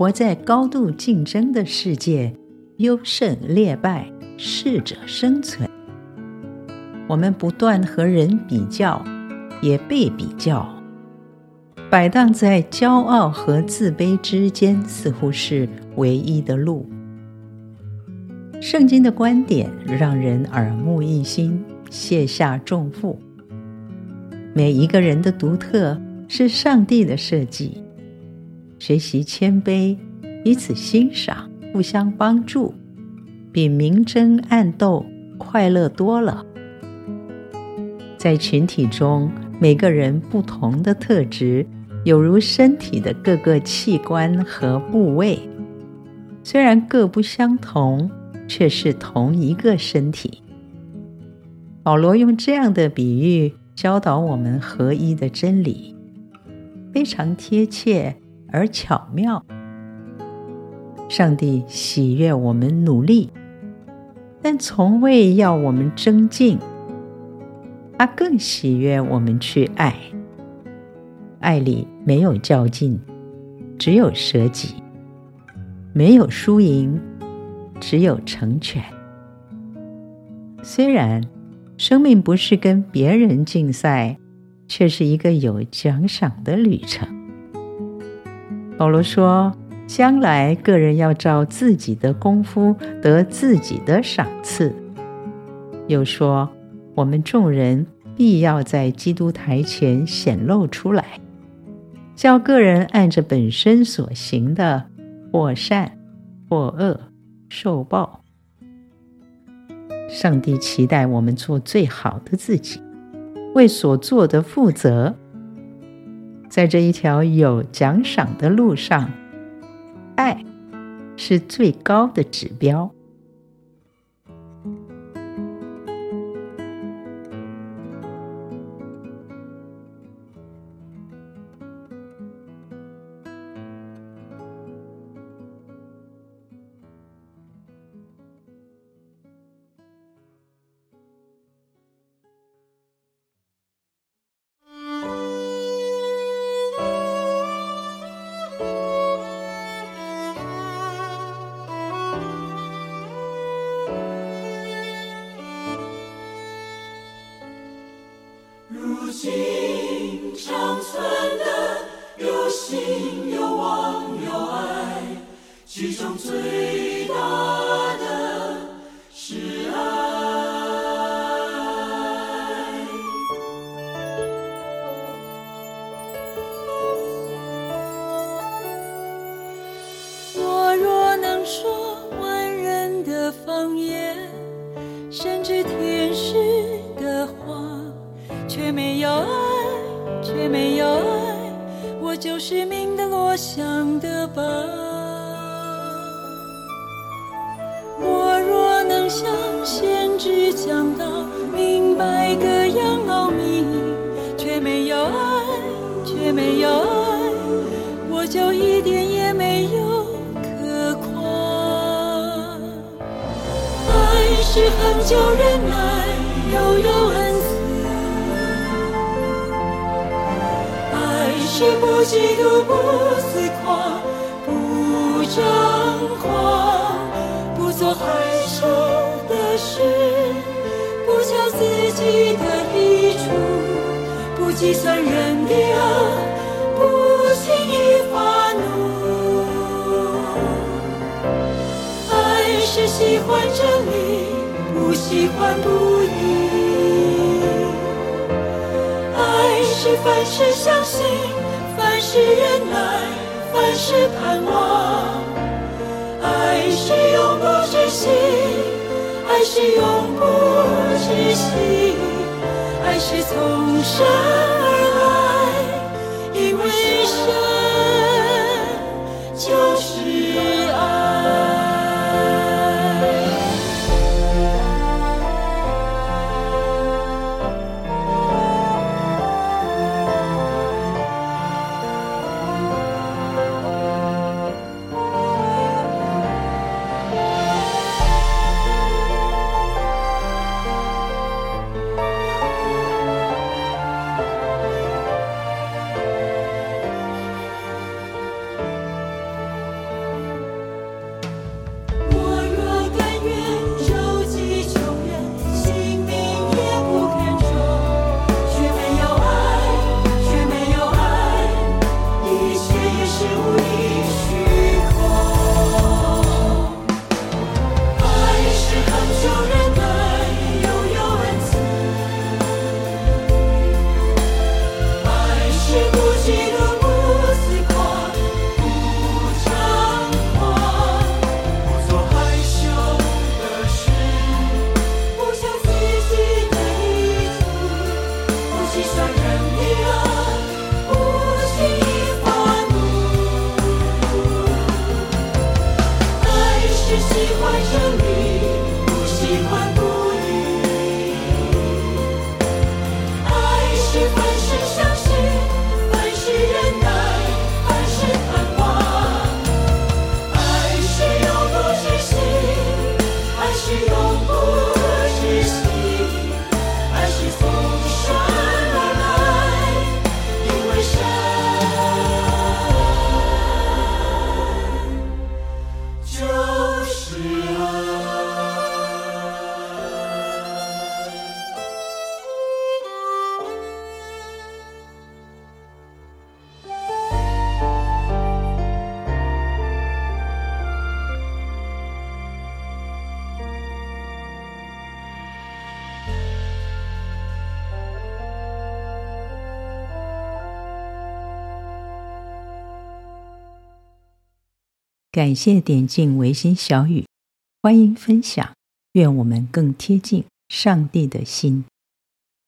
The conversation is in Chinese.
活在高度竞争的世界，优胜劣败，适者生存。我们不断和人比较，也被比较，摆荡在骄傲和自卑之间，似乎是唯一的路。圣经的观点让人耳目一新，卸下重负。每一个人的独特是上帝的设计。学习谦卑，彼此欣赏，互相帮助，比明争暗斗快乐多了。在群体中，每个人不同的特质，有如身体的各个器官和部位，虽然各不相同，却是同一个身体。保罗用这样的比喻教导我们合一的真理，非常贴切。而巧妙，上帝喜悦我们努力，但从未要我们争竞。他更喜悦我们去爱，爱里没有较劲，只有舍己；没有输赢，只有成全。虽然生命不是跟别人竞赛，却是一个有奖赏的旅程。保罗说：“将来个人要照自己的功夫得自己的赏赐。”又说：“我们众人必要在基督台前显露出来，叫个人按着本身所行的，或善或恶受报。”上帝期待我们做最好的自己，为所做的负责。在这一条有奖赏的路上，爱是最高的指标。其中最大的是爱。我若能说万人的方言，甚至天使的话。却没有爱，却没有爱，我就是命的落响的鈸。想到，明白各样奥秘，却没有爱，却没有爱，我就一点也没有可夸。爱是恒久忍耐，又有恩慈。爱。是不嫉妒，不自夸，不张狂，不做害计算人的恶，不轻易发怒。爱是喜欢真理，不喜欢不义。爱是凡事相信。凡事忍耐，凡事盼望，爱是永不止息，爱是永不止息，是丛生。感谢点进维心小语，欢迎分享，愿我们更贴近上帝的心。